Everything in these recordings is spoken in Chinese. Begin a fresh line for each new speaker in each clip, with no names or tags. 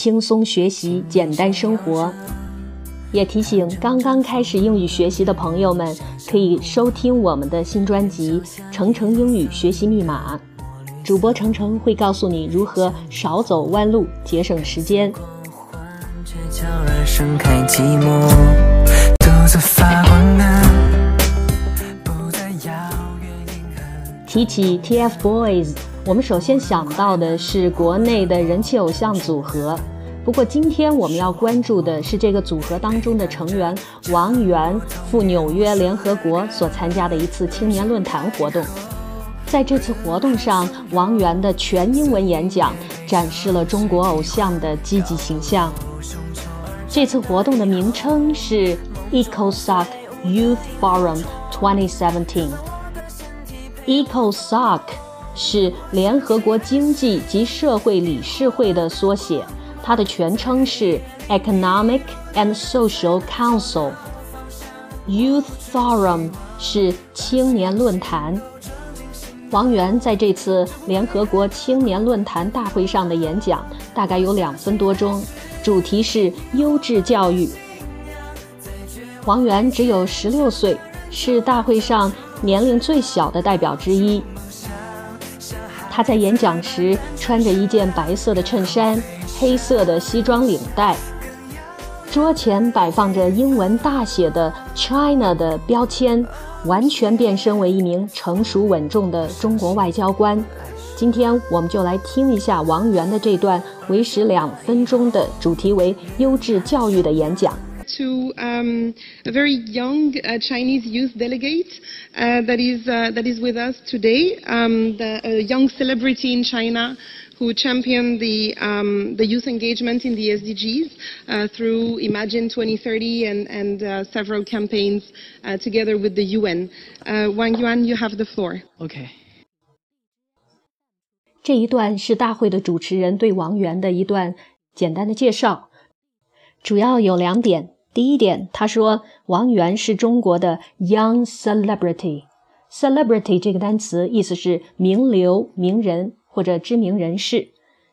轻松学习，简单生活。也提醒刚刚开始英语学习的朋友们，可以收听我们的新专辑《程程英语学习密码》。主播程程会告诉你如何少走弯路，节省时间。提起 TFBOYS，我们首先想到的是国内的人气偶像组合。不过，今天我们要关注的是这个组合当中的成员王源赴纽约联合国所参加的一次青年论坛活动。在这次活动上，王源的全英文演讲展示了中国偶像的积极形象。这次活动的名称是 EcoSoc Youth Forum 2017。EcoSoc 是联合国经济及社会理事会的缩写。它的全称是 Economic and Social Council。Youth Forum 是青年论坛。王源在这次联合国青年论坛大会上的演讲大概有两分多钟，主题是优质教育。王源只有十六岁，是大会上年龄最小的代表之一。他在演讲时穿着一件白色的衬衫。黑色的西装领带，桌前摆放着英文大写的 “China” 的标签，完全变身为一名成熟稳重的中国外交官。今天我们就来听一下王源的这段为时两分钟的主题为“优质教育”的演讲。
To um, a very young uh, Chinese youth delegate uh, that is uh, that is with us today, um, the, a young celebrity in China. who championed the, um, the youth engagement in the SDGs uh, through Imagine 2030 and, and uh, several campaigns uh, together with the UN. Uh, Wang Yuan, you have the floor.
Okay.
这一段是大会的主持人对王源的一段简单的介绍，主要有两点。 第一点，他说王源是中国的 young celebrity。celebrity 这个单词意思是名流、名人。或者知名人士。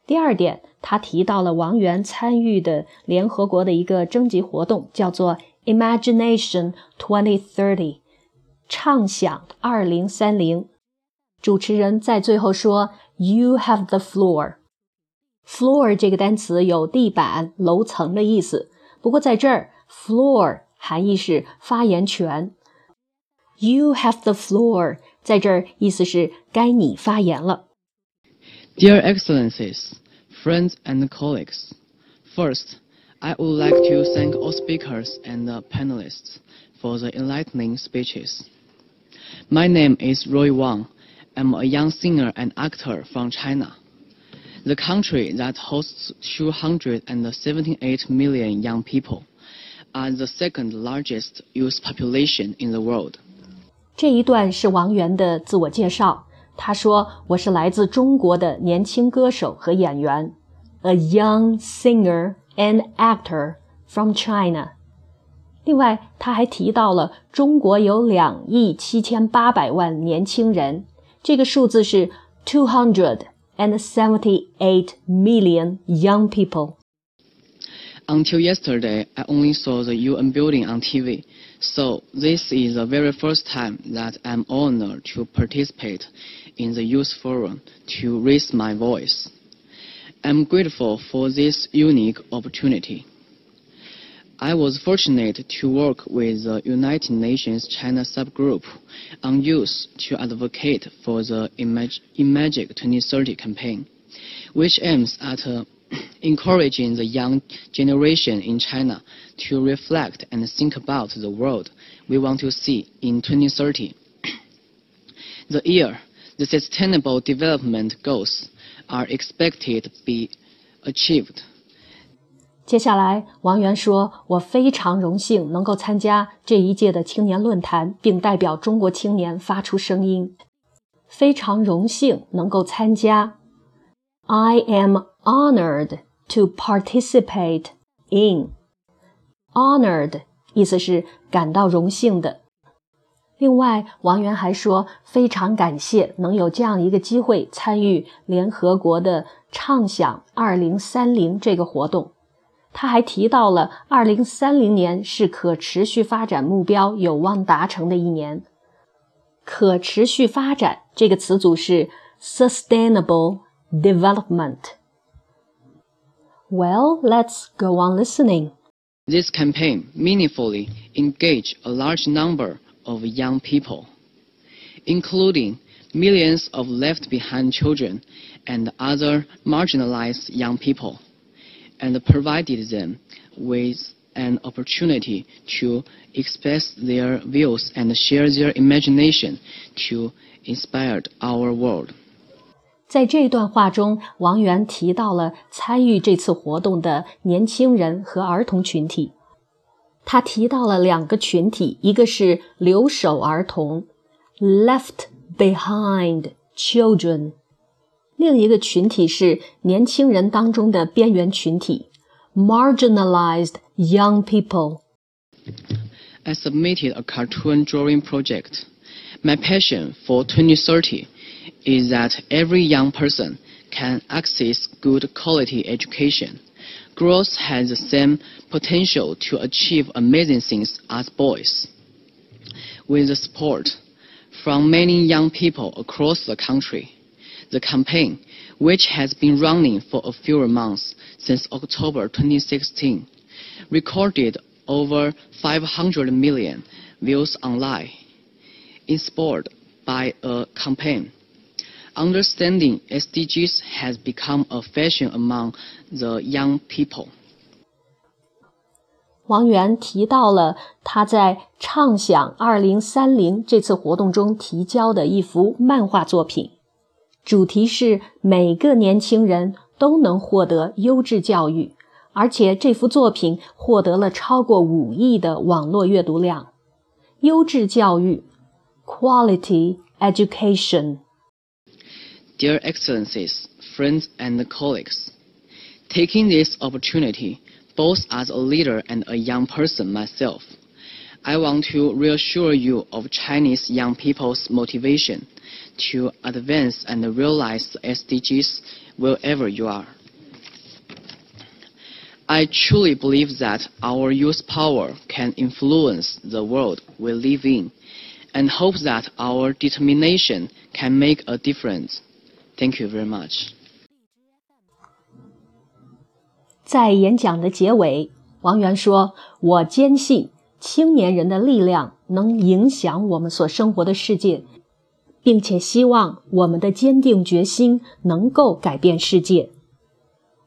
第二点，他提到了王源参与的联合国的一个征集活动，叫做 Imagination 2030，畅想二零三零。主持人在最后说：“You have the floor。” floor 这个单词有地板、楼层的意思，不过在这儿 ，floor 含义是发言权。You have the floor，在这儿意思是该你发言了。
Dear Excellencies, friends and colleagues, first, I would like to thank all speakers and panelists for the enlightening speeches. My name is Roy Wang. I'm a young singer and actor from China, the country that hosts 278 million young people, and the second largest youth population in the world.
这一段是王源的自我介绍。他说：“我是来自中国的年轻歌手和演员，a young singer and actor from China。”另外，他还提到了中国有两亿七千八百万年轻人，这个数字是 two hundred and seventy-eight million young people。
Until yesterday, I only saw the UN building on TV. So this is the very first time that I'm honored to participate in the Youth Forum to raise my voice. I'm grateful for this unique opportunity. I was fortunate to work with the United Nations China subgroup on youth to advocate for the Imagine 2030 campaign, which aims at encouraging the young generation in China to reflect and think about the world we want to see in 2030. the year the Sustainable Development Goals are expected to be achieved.
接下来，王源说：“我非常荣幸能够参加这一届的青年论坛，并代表中国青年发出声音。非常荣幸能够参加。I am honored to participate in. Honored 意思是感到荣幸的。另外，王源还说，非常感谢能有这样一个机会参与联合国的“畅想二零三零”这个活动。他还提到了，二零三零年是可持续发展目标有望达成的一年。可持续发展这个词组是 sustainable development。Well, let's go on listening.
This campaign meaningfully engaged a large number of young people, including millions of left behind children and other marginalized young people, and provided them with an opportunity to express their views and share their imagination to inspire our world.
在这段话中，王源提到了参与这次活动的年轻人和儿童群体。他提到了两个群体，一个是留守儿童 （left behind children），另一个群体是年轻人当中的边缘群体 （marginalized young
people）。I submitted a cartoon drawing project. My passion for 2030 is that every young person can access good quality education girls have the same potential to achieve amazing things as boys. With the support from many young people across the country, the campaign, which has been running for a few months since October 2016, recorded over 500 million views online. Inspired by a campaign understanding SDGs has become a fashion among the young people.
王源提到了他在“畅想二零三零”这次活动中提交的一幅漫画作品，主题是每个年轻人都能获得优质教育，而且这幅作品获得了超过五亿的网络阅读量。优质教育 （quality education）。
Dear Excellencies, friends and colleagues, taking this opportunity, both as a leader and a young person myself, I want to reassure you of Chinese young people's motivation to advance and realize the SDGs wherever you are. I truly believe that our youth power can influence the world we live in and hope that our determination can make a difference. Thank you very much.
在演讲的结尾，王源说：“我坚信青年人的力量能影响我们所生活的世界，并且希望我们的坚定决心能够改变世界。”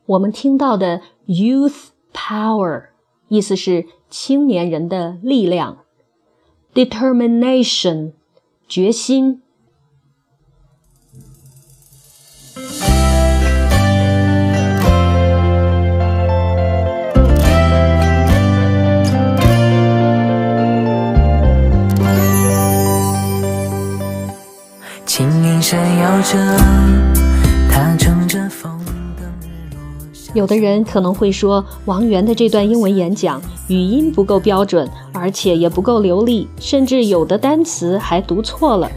我们听到的 “youth power” 意思是青年人的力量，“determination” 决心。有的人可能会说，王源的这段英文演讲语音不够标准，而且也不够流利，甚至有的单词还读错了。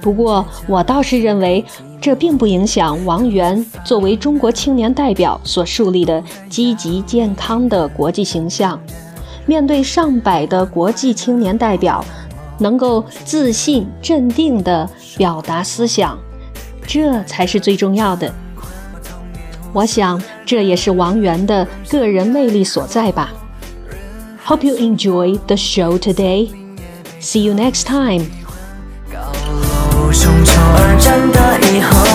不过，我倒是认为，这并不影响王源作为中国青年代表所树立的积极健康的国际形象。面对上百的国际青年代表。能够自信、镇定地表达思想，这才是最重要的。我想，这也是王源的个人魅力所在吧。Hope you enjoy the show today. See you next time. 高楼而战的以后，